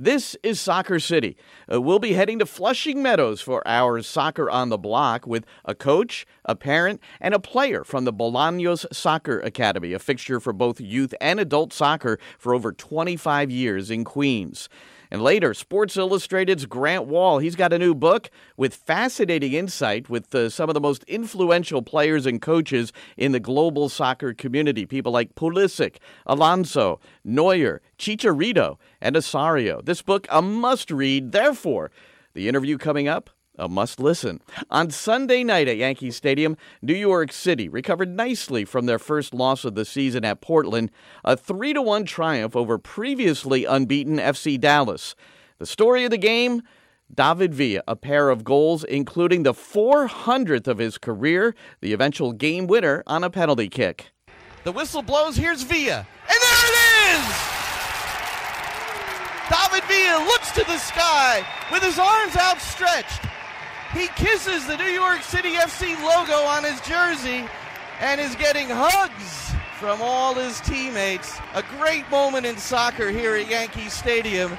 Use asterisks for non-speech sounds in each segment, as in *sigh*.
This is Soccer City. Uh, we'll be heading to Flushing Meadows for our Soccer on the Block with a coach, a parent, and a player from the Bolaños Soccer Academy, a fixture for both youth and adult soccer for over 25 years in Queens. And later, Sports Illustrated's Grant Wahl, he's got a new book with fascinating insight with uh, some of the most influential players and coaches in the global soccer community. People like Pulisic, Alonso, Neuer, Chicharito, and Osorio. This book, a must read. Therefore, the interview coming up a must listen. On Sunday night at Yankee Stadium, New York City recovered nicely from their first loss of the season at Portland, a 3 1 triumph over previously unbeaten FC Dallas. The story of the game David Villa, a pair of goals, including the 400th of his career, the eventual game winner on a penalty kick. The whistle blows, here's Villa, and there it is! David Villa looks to the sky with his arms outstretched. He kisses the New York City FC logo on his jersey and is getting hugs from all his teammates. A great moment in soccer here at Yankee Stadium.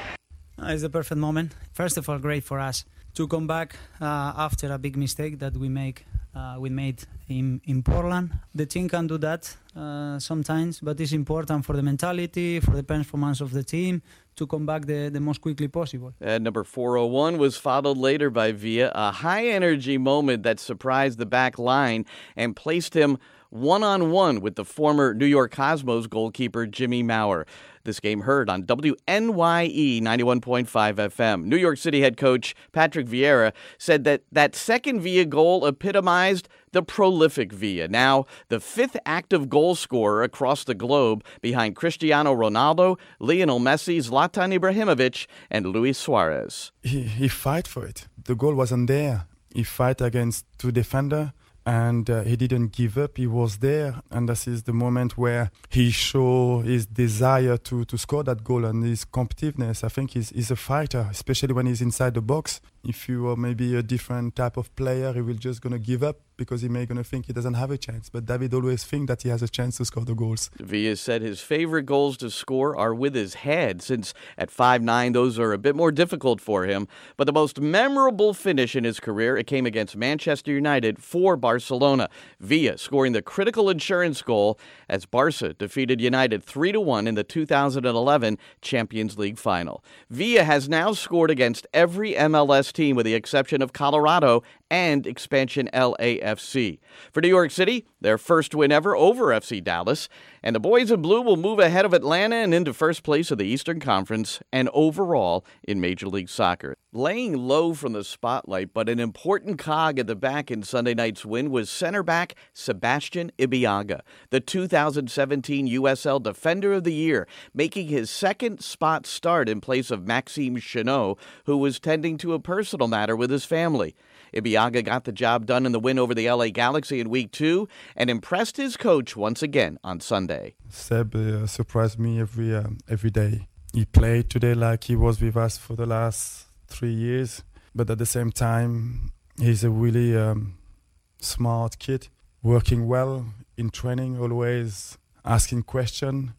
Uh, it's the perfect moment. First of all, great for us to come back uh, after a big mistake that we make uh, we made in, in Portland. The team can do that uh, sometimes, but it's important for the mentality, for the performance of the team to come back the, the most quickly possible. Number 401 was followed later by Villa, a high energy moment that surprised the back line and placed him one on one with the former New York Cosmos goalkeeper Jimmy Maurer. This game heard on WNYE 91.5 FM. New York City head coach Patrick Vieira said that that second Villa goal epitomized the prolific Villa, now the fifth active goal scorer across the globe behind Cristiano Ronaldo, Lionel Messi, Zlatan Ibrahimovic, and Luis Suarez. He, he fight for it. The goal wasn't there. He fight against two defender and uh, he didn't give up. He was there, and this is the moment where he show his desire to, to score that goal and his competitiveness. I think he's, he's a fighter, especially when he's inside the box. If you are maybe a different type of player, he will just gonna give up because he may to think he doesn't have a chance. But David always think that he has a chance to score the goals. Villa said his favorite goals to score are with his head, since at five nine those are a bit more difficult for him. But the most memorable finish in his career, it came against Manchester United for Barcelona. Villa scoring the critical insurance goal as Barca defeated United three to one in the 2011 Champions League final. Villa has now scored against every MLS team with the exception of Colorado and expansion LAFC. For New York City, their first win ever over FC Dallas, and the Boys in Blue will move ahead of Atlanta and into first place of the Eastern Conference and overall in Major League Soccer. Laying low from the spotlight, but an important cog at the back in Sunday night's win was center back Sebastian Ibeagha, the 2017 USL Defender of the Year, making his second spot start in place of Maxime Chanot, who was tending to a personal matter with his family. Ibeagha got the job done in the win over the LA Galaxy in week two and impressed his coach once again on Sunday. Seb uh, surprised me every uh, every day. He played today like he was with us for the last three years, but at the same time, he's a really um, smart kid, working well in training, always asking questions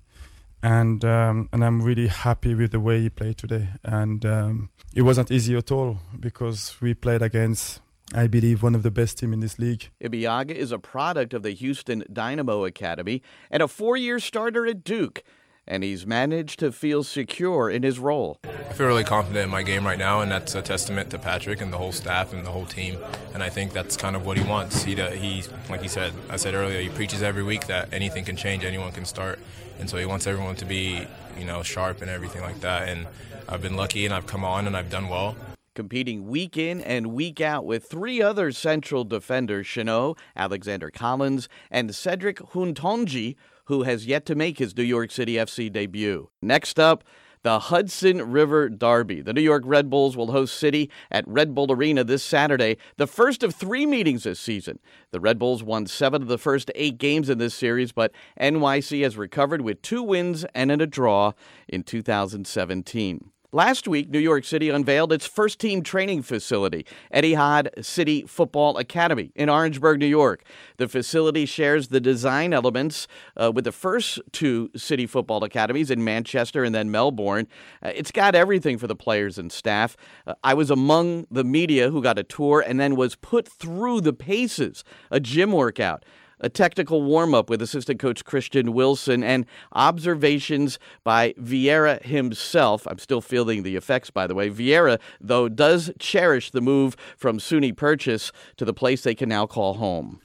and um, and I'm really happy with the way he played today. And um, it wasn't easy at all because we played against. I believe one of the best team in this league. Ibeagha is a product of the Houston Dynamo Academy and a four-year starter at Duke and he's managed to feel secure in his role. I feel really confident in my game right now, and that's a testament to Patrick and the whole staff and the whole team. And I think that's kind of what he wants. He, he like he said, I said earlier, he preaches every week that anything can change, anyone can start, and so he wants everyone to be, you know, sharp and everything like that. And I've been lucky, and I've come on, and I've done well competing week in and week out with three other central defenders Chanot, Alexander Callens, and Cedric Hountondji, who has yet to make his New York City FC debut. Next up, the Hudson River Derby. The New York Red Bulls will host City at Red Bull Arena this Saturday, the first of three meetings this season. The Red Bulls won seven of the first eight games in this series, but NYC has recovered with two wins and a draw in 2017. Last week, New York City unveiled its first team training facility, Etihad City Football Academy in Orangeburg, New York. The facility shares the design elements uh, with the first two city football academies in Manchester and then Melbourne. Uh, it's got everything for the players and staff. Uh, I was among the media who got a tour and then was put through the paces, a gym workout a technical warm up with assistant coach Christian Wilson, and observations by Vieira himself. I'm still feeling the effects, by the way. Vieira, though, does cherish the move from SUNY Purchase to the place they can now call home.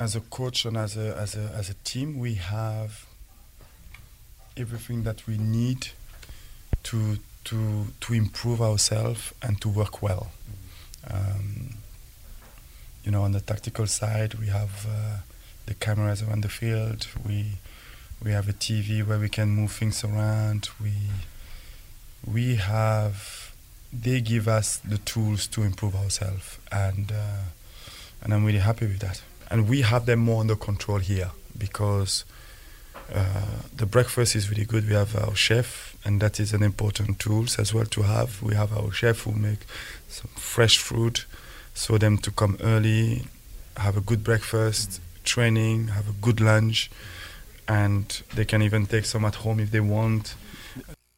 As a coach and as a, as a, as a team, we have everything that we need to, to, to improve ourselves and to work well. Um, you know, on the tactical side, we have uh, the cameras around the field. We we have a TV where we can move things around. We we have they give us the tools to improve ourselves, and uh, and I'm really happy with that. And we have them more under control here because. Uh, the breakfast is really good. We have our chef, and that is an important tool as well to have. We have our chef who make some fresh fruit, so them to come early, have a good breakfast, training, have a good lunch, and they can even take some at home if they want.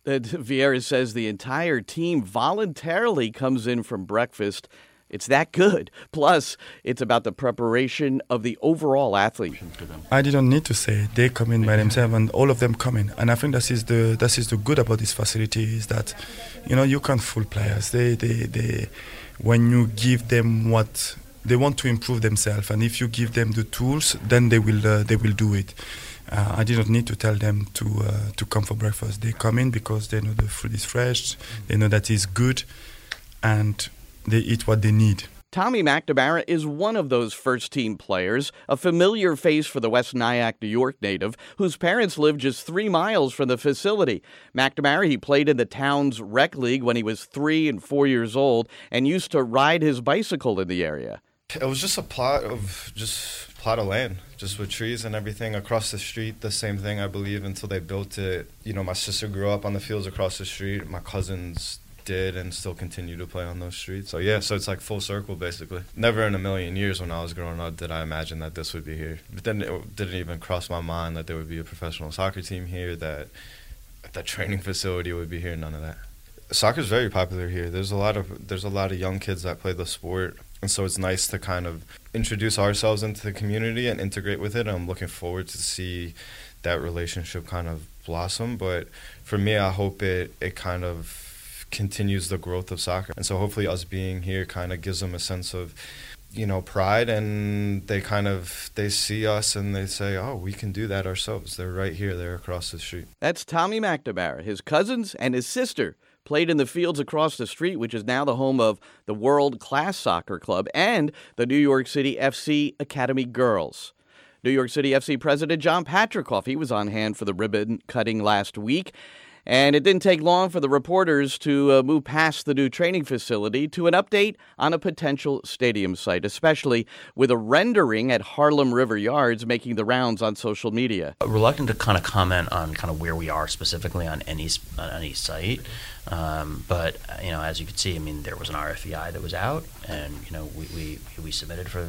Uh, Vieira says the entire team voluntarily comes in from breakfast. It's that good. Plus, it's about the preparation of the overall athlete. I didn't need to say they come in by themselves, and all of them come in. And I think that is the that is the good about this facility is that, you know, you can't fool players. They they they when you give them what they want to improve themselves, and if you give them the tools, then they will uh, they will do it. Uh, I didn't need to tell them to uh, to come for breakfast. They come in because they know the food is fresh, they know that it's good, and they eat what they need. Tommy McNamara is one of those first team players, a familiar face for the West Nyack, New York native, whose parents live just three miles from the facility. McNamara, he played in the town's rec league when he was three and four years old and used to ride his bicycle in the area. It was just a plot of just plot of land, just with trees and everything across the street. The same thing, I believe, until they built it. You know, my sister grew up on the fields across the street. My cousins did and still continue to play on those streets. So yeah, so it's like full circle basically. Never in a million years when I was growing up did I imagine that this would be here. But then it didn't even cross my mind that there would be a professional soccer team here, that that training facility would be here. None of that. Soccer is very popular here. There's a lot of there's a lot of young kids that play the sport, and so it's nice to kind of introduce ourselves into the community and integrate with it. I'm looking forward to see that relationship kind of blossom. But for me, I hope it it kind of continues the growth of soccer. And so hopefully us being here kind of gives them a sense of you know pride and they kind of they see us and they say oh we can do that ourselves. They're right here they're across the street. That's tommy mcnamara his cousins and his sister played in the fields across the street which is now the home of the world class soccer club and the new york city fc academy girls. New york city fc president john patricof he was on hand for the ribbon cutting last week and it didn't take long for the reporters to uh, move past the new training facility to an update on a potential stadium site, especially with a rendering at Harlem River Yards making the rounds on social media. Reluctant to kind of comment on kind of where we are specifically on any on any site, um, but you know, as you can see, I mean, there was an RFEI that was out, and you know, we we, we submitted for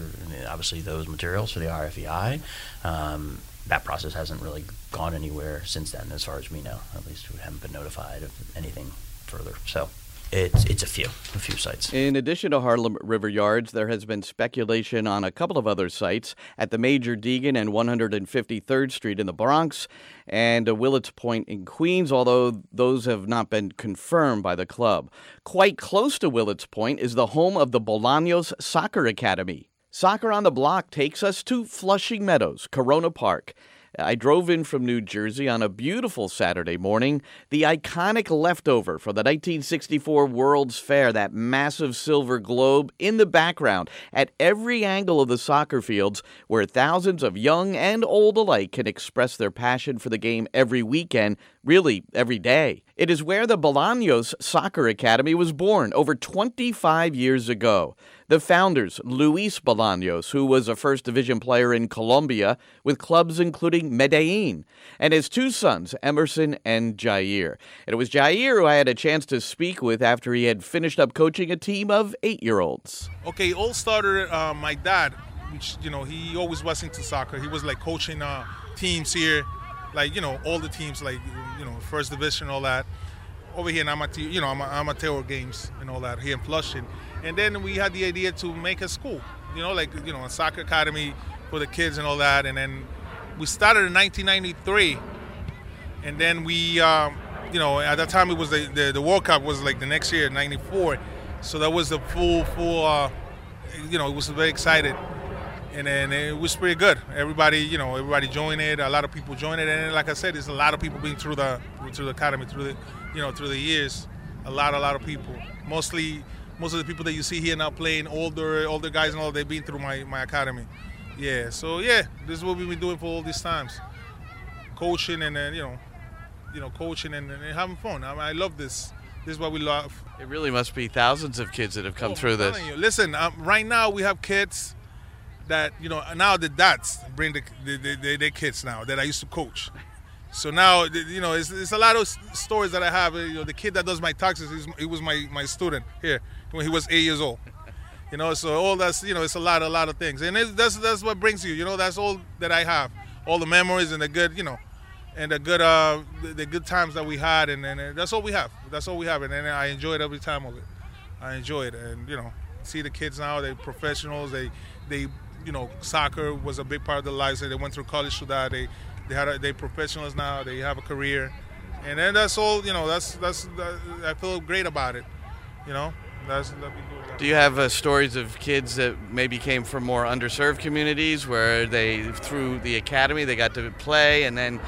obviously those materials for the RFEI. Um, that process hasn't really gone anywhere since then, as far as we know. At least we haven't been notified of anything further. So it's it's a few a few sites. In addition to Harlem River Yards, there has been speculation on a couple of other sites at the Major Deegan and 153rd Street in the Bronx and Willets Point in Queens, although those have not been confirmed by the club. Quite close to Willets Point is the home of the Bolaños Soccer Academy. Soccer on the Block takes us to Flushing Meadows, Corona Park. I drove in from New Jersey on a beautiful Saturday morning. The iconic leftover from the 1964 World's Fair, that massive silver globe in the background at every angle of the soccer fields, where thousands of young and old alike can express their passion for the game every weekend, really every day. It is where the Bolaños Soccer Academy was born over 25 years ago. The founders, Luis Bolaños, who was a first division player in Colombia with clubs including Medellin, and his two sons, Emerson and Jair. And it was Jair who I had a chance to speak with after he had finished up coaching a team of eight year olds. Okay, all started uh, my dad, which, you know, he always was into soccer. He was like coaching uh, teams here, like, you know, all the teams, like, you know, first division, all that. Over here in amateur, you know, amateur games and all that here in Flushing. And then we had the idea to make a school, you know, like, you know, a soccer academy for the kids and all that. And then we started in 1993. And then we, um, you know, at that time it was the, the, the, World Cup was like the next year, 94. So that was the full, full, uh, you know, it was very excited and then it was pretty good. Everybody, you know, everybody joined it. A lot of people joined it, and like I said, there's a lot of people being through the through the academy through the, you know, through the years. A lot, a lot of people. Mostly, most of the people that you see here now playing older, older guys and all, they've been through my my academy. Yeah. So yeah, this is what we've been doing for all these times, coaching and then you know, you know, coaching and, and having fun. I, mean, I love this. This is what we love. It really must be thousands of kids that have come oh, through this. You, listen, um, right now we have kids that you know now the dads bring the, the, the, kids now that I used to coach. So now you know it's, it's a lot of stories that I have. You know the kid that does my taxes, he was my, my student here when he was eight years old. You know, so all that's you know it's a lot a lot of things, and that's that's what brings you. You know, that's all that I have, all the memories and the good you know, and the good uh the, the good times that we had, and, and that's all we have. That's all we have, and, and I enjoyed every time of it. I enjoy it, and you know, see the kids now. They professionals. They they you know, soccer was a big part of their lives. They went through college to that. They they had a, they professionals now. They have a career, and then that's all. You know, that's that's that, I feel great about it. You know, that's that do you have uh, stories of kids that maybe came from more underserved communities where they, through the academy, they got to play and then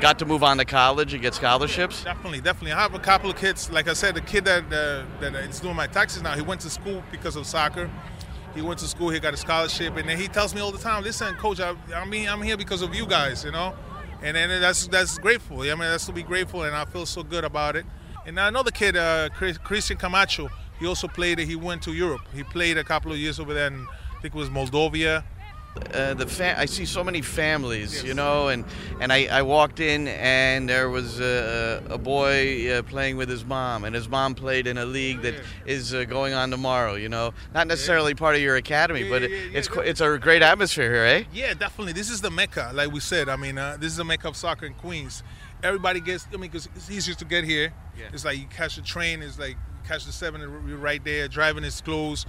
got to move on to college and get scholarships? Definitely, definitely. I have a couple of kids. Like I said, the kid that uh, that is doing my taxes now, he went to school because of soccer. He went to school. He got a scholarship, and then he tells me all the time, "Listen, coach, I, I mean, I'm here because of you guys, you know." And then that's that's grateful. I mean, that's to be grateful, and I feel so good about it. And another kid, uh, Christian Camacho, he also played. He went to Europe. He played a couple of years over there, in, I think it was Moldova uh, the fa- I see so many families, yes. you know, and and I, I walked in and there was a, a boy uh, playing with his mom, and his mom played in a league that is uh, going on tomorrow. You know, not necessarily part of your academy, yeah, but yeah, it's it's a great atmosphere here, eh? Yeah, definitely. This is the mecca, like we said. I mean, uh, this is the mecca of soccer in Queens. Everybody gets. I mean, because it's easier to get here. It's like you catch the train. It's like you catch the seven. You're right there. Driving is close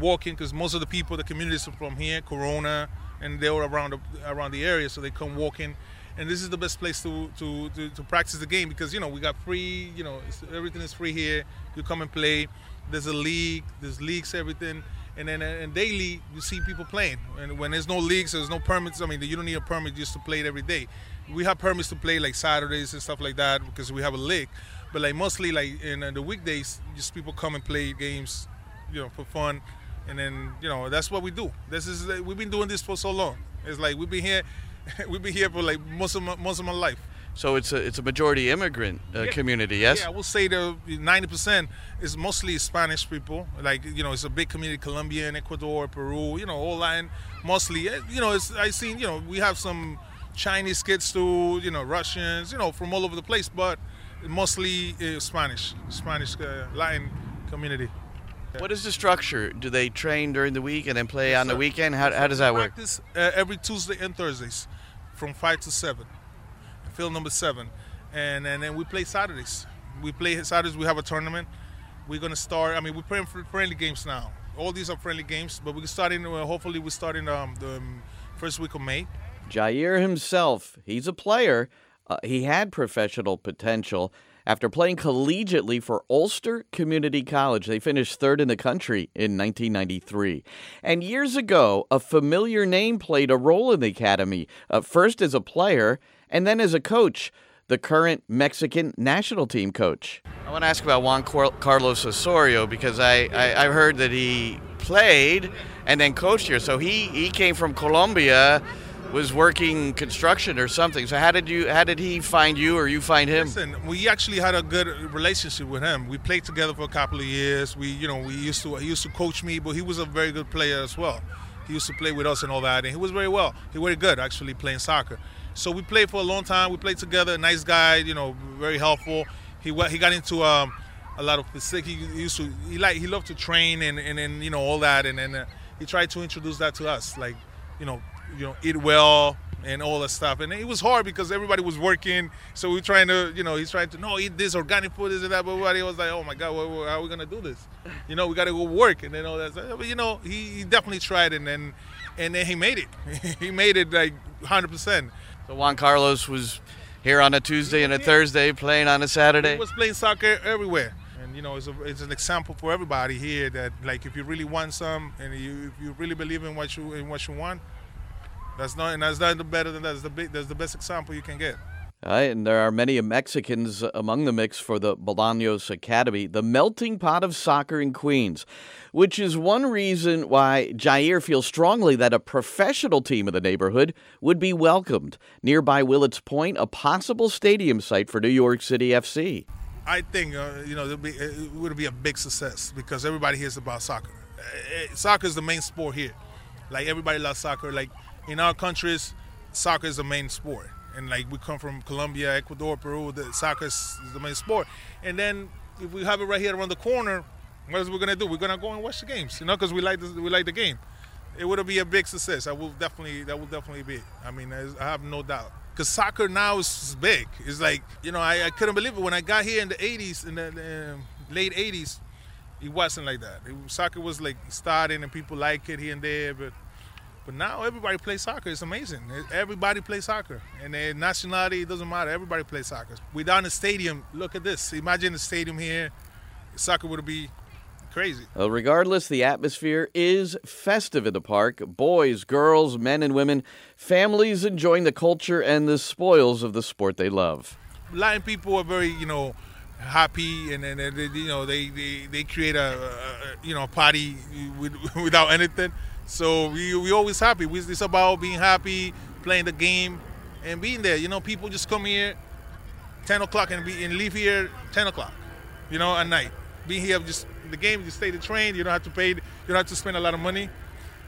walking because most of the people, the communities are from here, Corona, and they were around the, around the area, so they come walking. And this is the best place to, to, to, to practice the game because you know we got free, you know everything is free here. You come and play. There's a league, there's leagues, everything, and then uh, and daily you see people playing. And when there's no leagues, there's no permits. I mean, you don't need a permit just to play it every day. We have permits to play like Saturdays and stuff like that because we have a league. But like mostly like in uh, the weekdays, just people come and play games, you know, for fun and then you know that's what we do. This is we've been doing this for so long. It's like we've been here, *laughs* we've been here for like most of my, most of my life. So it's a it's a majority immigrant uh, yeah. community, yes. Yeah, I will say the ninety percent is mostly Spanish people. Like you know, it's a big community: Colombian, Ecuador, Peru. You know, all Latin. Mostly, eh, you know, it's I seen. You know, we have some Chinese kids too. You know, Russians. You know, from all over the place, but mostly uh, Spanish, Spanish uh, Latin community. What is the structure? Do they train during the week and then play yes, on the weekend? How, how does that work? Practice uh, every Tuesday and Thursdays from 5 to 7. Field number 7. And, and then we play Saturdays. We play Saturdays, we have a tournament. We're going to start, I mean, we're playing friendly games now. All these are friendly games, but we're starting, uh, hopefully, we're starting um, the um, first week of May. Jair himself, he's a player. Uh, he had professional potential. After playing collegiately for Ulster Community College, they finished third in the country in 1993. And years ago, a familiar name played a role in the academy, uh, first as a player and then as a coach the current Mexican national team coach. I want to ask about Juan Carlos Osorio because I, I, I, heard that he played and then coached here. So he, he came from Colombia was working construction or something. So how did you how did he find you or you find him? Listen, we actually had a good relationship with him. We played together for a couple of years. We, you know, we used to he used to coach me, but he was a very good player as well. He used to play with us and all that, and he was very well. He was very good actually playing soccer. So we played for a long time. We played together. Nice guy, you know, very helpful. He he got into um, a lot of physique. He used to he like he loved to train and and, and you know all that, and then uh, he tried to introduce that to us, like you know you know eat well and all that stuff. And it was hard because everybody was working, so we are trying to you know he's trying to no eat this organic food, this and that. But everybody was like, oh my god, what, how are we gonna do this? You know, we got to go work and then all that. Stuff. But you know, he, he definitely tried, and then and then he made it. *laughs* he made it like 100 percent. So Juan Carlos was here on a Tuesday and a Thursday, playing on a Saturday. He was playing soccer everywhere, and you know, it's, a, it's an example for everybody here that like if you really want some and you if you really believe in what you in what you want, that's not and that's not better than that. That's the big, that's the best example you can get. Right, and there are many Mexicans among the mix for the Bolaños Academy, the melting pot of soccer in Queens, which is one reason why Jair feels strongly that a professional team in the neighborhood would be welcomed. Nearby Willets Point, a possible stadium site for New York City FC. I think uh, you know be, it would be a big success because everybody hears about soccer. Uh, uh, soccer is the main sport here. Like everybody loves soccer. Like in our countries, soccer is the main sport and like we come from Colombia, Ecuador, Peru, the soccer is the main sport. And then if we have it right here around the corner, what is we gonna do? We're gonna go and watch the games, you know, because we like the, we like the game. It would be a big success. I will definitely that will definitely be. I mean, I have no doubt. Because soccer now is big. It's like you know, I, I couldn't believe it when I got here in the '80s, in the, the um, late '80s. It wasn't like that. It, soccer was like starting, and people like it here and there, but but now everybody plays soccer. It's amazing. Everybody plays soccer, and their nationality it doesn't matter. Everybody plays soccer. Without a stadium, look at this. Imagine the stadium here. Soccer would be crazy. Well, regardless, the atmosphere is festive in the park. Boys, girls, men, and women, families enjoying the culture and the spoils of the sport they love. Latin people are very, you know, happy, and then you know they, they, they create a, a you know a party with, *laughs* without anything. So we we always happy. We, it's about being happy, playing the game, and being there. You know, people just come here, ten o'clock, and be and leave here ten o'clock. You know, at night. Being here, just the game, you stay the train. You don't have to pay. You don't have to spend a lot of money.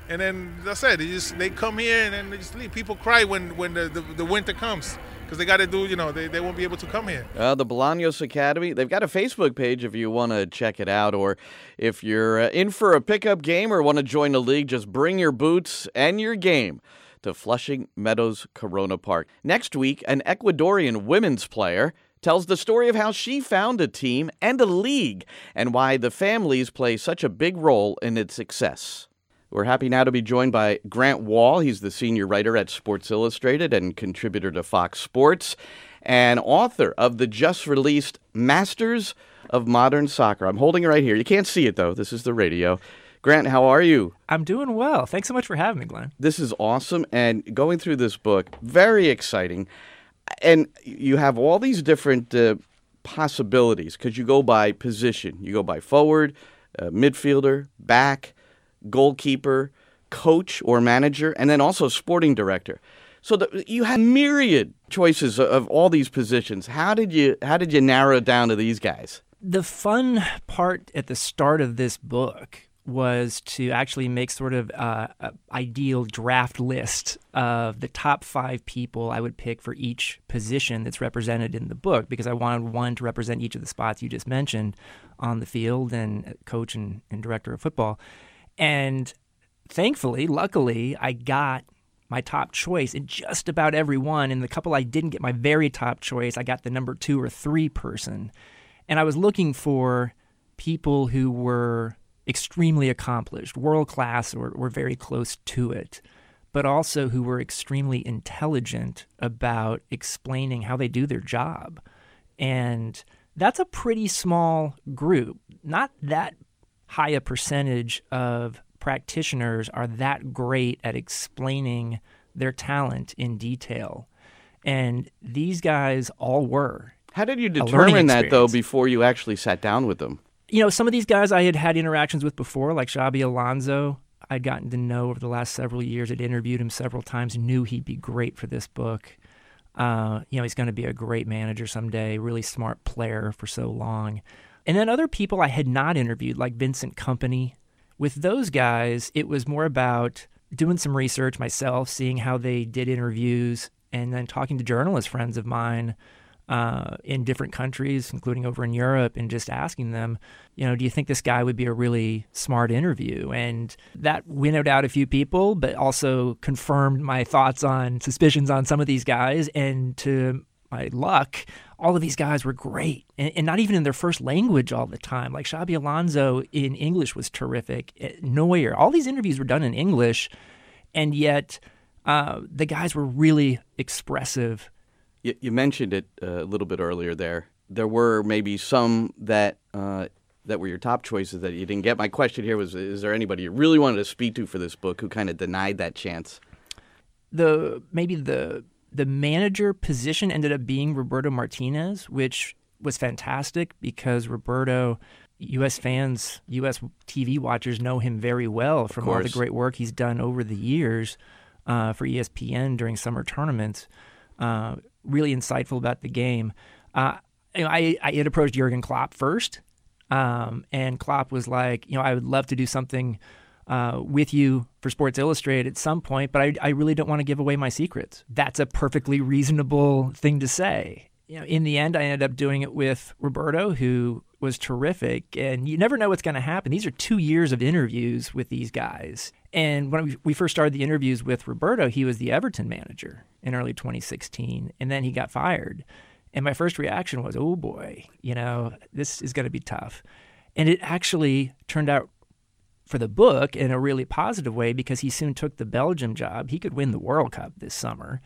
And then that's it. They just they come here and then they just leave. People cry when when the, the, the winter comes because they got to do, you know, they, they won't be able to come here. Uh, the Bolaños Academy, they've got a Facebook page if you want to check it out, or if you're uh, in for a pickup game or want to join the league, just bring your boots and your game to Flushing Meadows Corona Park. Next week, an Ecuadorian women's player tells the story of how she found a team and a league and why the families play such a big role in its success. We're happy now to be joined by Grant Wahl. He's the senior writer at Sports Illustrated and contributor to Fox Sports and author of the just released Masters of Modern Soccer. I'm holding it right here. You can't see it though. This is the radio. Grant, how are you? I'm doing well. Thanks so much for having me, Glenn. This is awesome. And going through this book, very exciting. And you have all these different uh, possibilities because you go by position, you go by forward, uh, midfielder, back goalkeeper, coach or manager, and then also sporting director. So the, you had myriad choices of all these positions. How did you how did you narrow it down to these guys? The fun part at the start of this book was to actually make sort of uh, an ideal draft list of the top five people I would pick for each position that's represented in the book because I wanted one to represent each of the spots you just mentioned on the field and coach and, and director of football. And thankfully, luckily, I got my top choice in just about every one. And the couple I didn't get my very top choice, I got the number two or three person. And I was looking for people who were extremely accomplished, world class, or, or very close to it, but also who were extremely intelligent about explaining how they do their job. And that's a pretty small group, not that high a percentage of practitioners are that great at explaining their talent in detail. And these guys all were. How did you determine that, though, before you actually sat down with them? You know, some of these guys I had had interactions with before, like Xabi Alonso. I'd gotten to know over the last several years. I'd interviewed him several times, knew he'd be great for this book. Uh, you know, he's going to be a great manager someday, really smart player for so long. And then other people I had not interviewed, like Vincent Kompany. With those guys, it was more about doing some research myself, seeing how they did interviews, and then talking to journalist friends of mine uh, in different countries, including over in Europe, and just asking them, you know, do you think this guy would be a really smart interview? And that winnowed out a few people, but also confirmed my thoughts on suspicions on some of these guys. And to my luck, all of these guys were great, and, and, not even in their first language all the time. Like Xabi Alonso in English was terrific. Eh, Neuer, all these interviews were done in English, and yet uh, the guys were really expressive you, you mentioned it uh, a little bit earlier there. There were maybe some that uh, that were your top choices that you didn't get. My question here was: Is there anybody you really wanted to speak to for this book who kind of denied that chance? The maybe the the manager position ended up being Roberto Martinez, which was fantastic because Roberto, U.S. fans, U.S. TV watchers know him very well from all the great work he's done over the years uh, for ESPN during summer tournaments. Uh, really insightful about the game. Uh, I, I had approached Jurgen Klopp first, um, and Klopp was like, you know, I would love to do something uh, with you for Sports Illustrated at some point, but I, I really don't want to give away my secrets. That's a perfectly reasonable thing to say. You know, in the end, I ended up doing it with Roberto, who was terrific. And you never know what's going to happen. These are two years of interviews with these guys. And when we first started the interviews with Roberto, he was the Everton manager in early 2016, and then he got fired. And my first reaction was, oh boy, you know, this is going to be tough. And it actually turned out for the book in a really positive way because he soon took the Belgium job. He could win the World Cup this summer.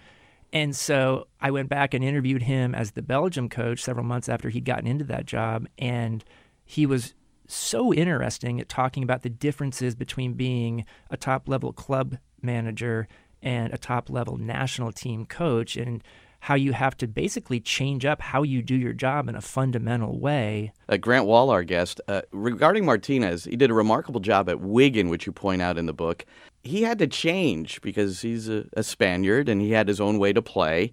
And so I went back and interviewed him as the Belgium coach several months after he'd gotten into that job. And he was so interesting at talking about the differences between being a top level club manager and a top level national team coach and how you have to basically change up how you do your job in a fundamental way. Uh, Grant Wahl, our guest, uh, regarding Martinez, he did a remarkable job at Wigan, which you point out in the book. He had to change because he's a, a Spaniard and he had his own way to play.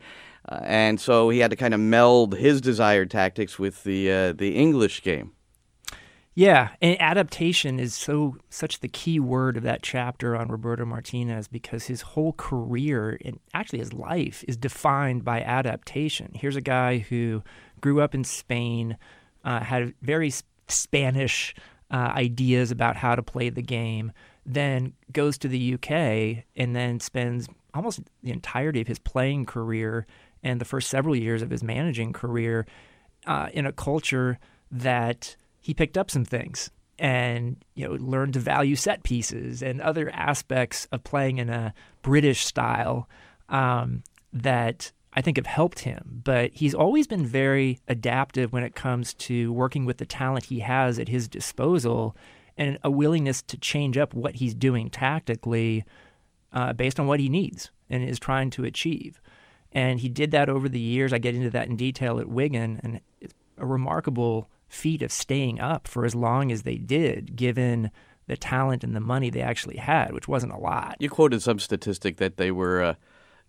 Uh, and so he had to kind of meld his desired tactics with the uh, the English game. Yeah, and adaptation is so such the key word of that chapter on Roberto Martinez because his whole career and actually his life is defined by adaptation. Here's a guy who grew up in Spain, uh, had very Spanish uh, ideas about how to play the game, then goes to the UK and then spends almost the entirety of his playing career and the first several years of his managing career uh, in a culture that he picked up some things and you know learned to value set pieces and other aspects of playing in a British style um, that I think have helped him. But he's always been very adaptive when it comes to working with the talent he has at his disposal and a willingness to change up what he's doing tactically uh, based on what he needs and is trying to achieve. And he did that over the years. I get into that in detail at Wigan, and it's a remarkable feat of staying up for as long as they did, given the talent and the money they actually had, which wasn't a lot. You quoted some statistic that they were uh,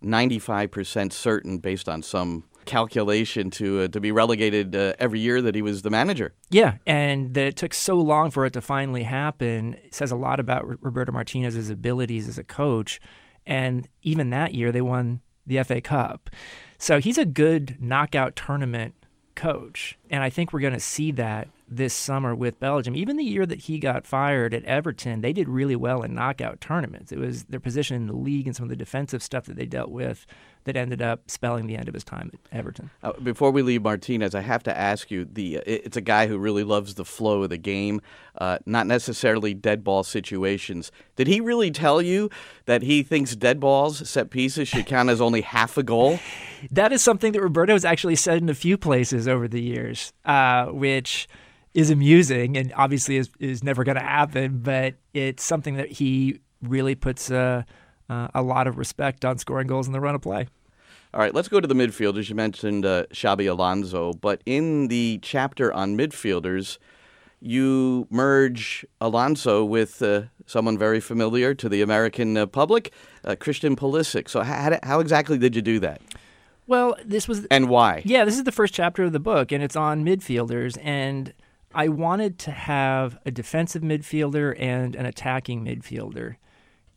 95% certain based on some calculation to uh, to be relegated uh, every year that he was the manager. Yeah, and that it took so long for it to finally happen it says a lot about R- Roberto Martinez's abilities as a coach. And even that year, they won the FA Cup. So he's a good knockout tournament coach. And I think we're going to see that this summer with Belgium. Even the year that he got fired at Everton, they did really well in knockout tournaments. It was their position in the league and some of the defensive stuff that they dealt with that ended up spelling the end of his time at Everton. Uh, before we leave Martinez, I have to ask you: the uh, it's a guy who really loves the flow of the game, uh, not necessarily dead ball situations. Did he really tell you that he thinks dead balls, set pieces, should count as only half a goal? *laughs* that is something that Roberto has actually said in a few places over the years, uh, which is amusing and obviously is, is never going to happen, but it's something that he really puts uh, uh, a lot of respect on scoring goals in the run of play. All right, let's go to the midfielders. You mentioned uh, Xabi Alonso, but in the chapter on midfielders, you merge Alonso with uh, someone very familiar to the American uh, public, Christian Pulisic. So how, how exactly did you do that? Well, this was and why? Yeah, this is the first chapter of the book, and it's on midfielders. And I wanted to have a defensive midfielder and an attacking midfielder,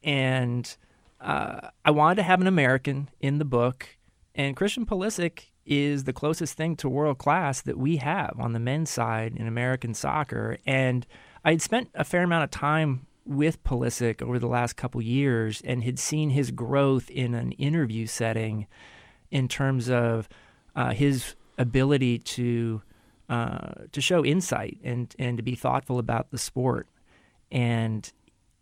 and uh, I wanted to have an American in the book. And Christian Pulisic is the closest thing to world class that we have on the men's side in American soccer. And I had spent a fair amount of time with Pulisic over the last couple years and had seen his growth in an interview setting in terms of uh, his ability to uh, to show insight and and to be thoughtful about the sport. And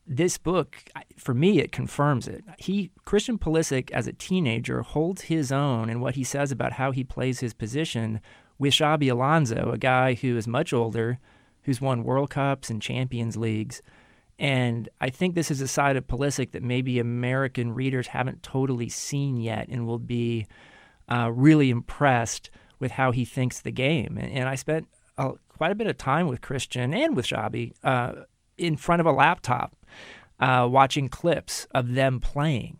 this book, for me, it confirms it. He Christian Pulisic, as a teenager, holds his own in what he says about how he plays his position with Xabi Alonso, a guy who is much older, who's won World Cups and Champions Leagues. And I think this is a side of Pulisic that maybe American readers haven't totally seen yet and will be uh, really impressed with how he thinks the game. And, and I spent quite a bit of time with Christian and with Xabi uh, in front of a laptop uh, watching clips of them playing.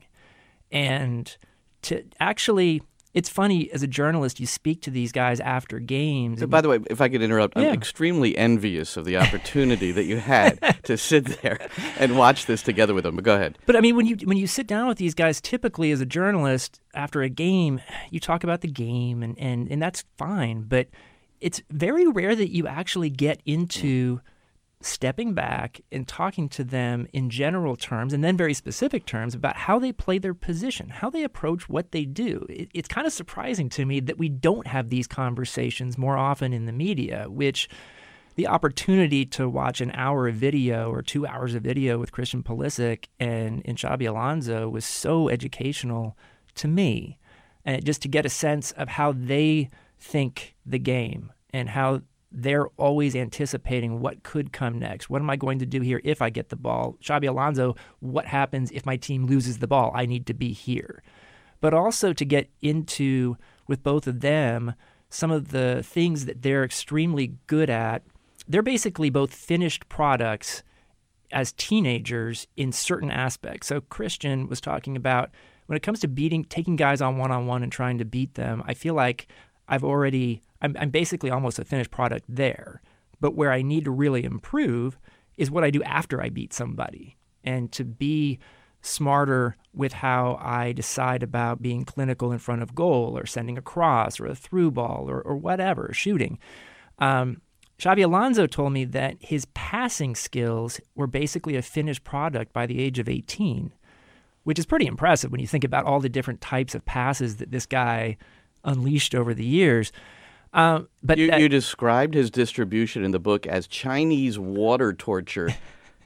And to actually, it's funny as a journalist, you speak to these guys after games. So by the way, if I could interrupt, yeah. I'm extremely envious of the opportunity that you had *laughs* to sit there and watch this together with them. But go ahead. But I mean, when you when you sit down with these guys, typically as a journalist after a game, you talk about the game, and and and that's fine. But it's very rare that you actually get mm. into stepping back and talking to them in general terms and then very specific terms about how they play their position, how they approach what they do. It, it's kind of surprising to me that we don't have these conversations more often in the media, which the opportunity to watch an hour of video or two hours of video with Christian Pulisic and, and Xabi Alonso was so educational to me. And just to get a sense of how they think the game and how they're always anticipating what could come next. What am I going to do here if I get the ball? Xabi Alonso, what happens if my team loses the ball? I need to be here. But also to get into, with both of them, some of the things that they're extremely good at. They're basically both finished products as teenagers in certain aspects. So Christian was talking about when it comes to beating, taking guys on one on one and trying to beat them, I feel like I've already I'm, I'm basically almost a finished product there. But where I need to really improve is what I do after I beat somebody and to be smarter with how I decide about being clinical in front of goal or sending a cross or a through ball or, or whatever, shooting. Um, Xabi Alonso told me that his passing skills were basically a finished product by the age of 18, which is pretty impressive when you think about all the different types of passes that this guy unleashed over the years. Um, but you, that, you described his distribution in the book as Chinese water torture. *laughs*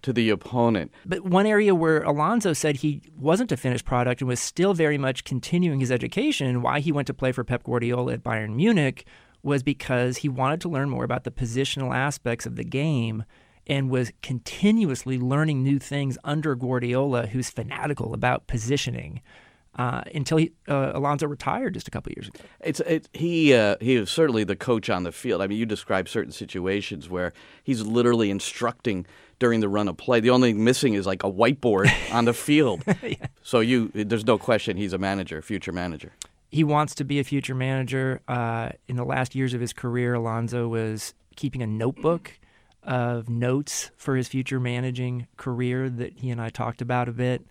to the opponent. But one area where Alonso said he wasn't a finished product and was still very much continuing his education and why he went to play for Pep Guardiola at Bayern Munich was because he wanted to learn more about the positional aspects of the game and was continuously learning new things under Guardiola, who's fanatical about positioning uh, until he, uh, Alonso retired just a couple years ago. It's it, he uh, he is certainly the coach on the field. I mean, you describe certain situations where he's literally instructing during the run of play. The only thing missing is like a whiteboard on the field. *laughs* yeah. So you, there's no question he's a manager, future manager. He wants to be a future manager. Uh, in the last years of his career, Alonso was keeping a notebook of notes for his future managing career that he and I talked about a bit.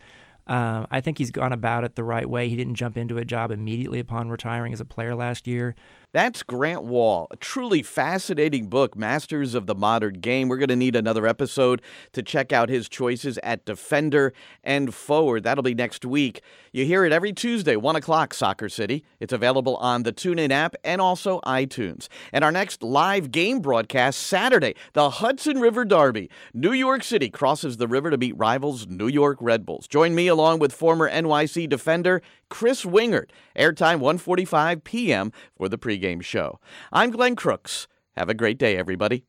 Um, I think he's gone about it the right way. He didn't jump into a job immediately upon retiring as a player last year. That's Grant Wahl, a truly fascinating book, Masters of the Modern Game. We're going to need another episode to check out his choices at Defender and Forward. That'll be next week. You hear it every Tuesday, 1 o'clock, Soccer City. It's available on the TuneIn app and also iTunes. And our next live game broadcast Saturday, the Hudson River Derby. New York City crosses the river to meet rivals New York Red Bulls. Join me along with former NYC defender Chris Wingert. Airtime 1:45 p.m. for the pregame show. I'm Glenn Crooks. Have a great day, everybody.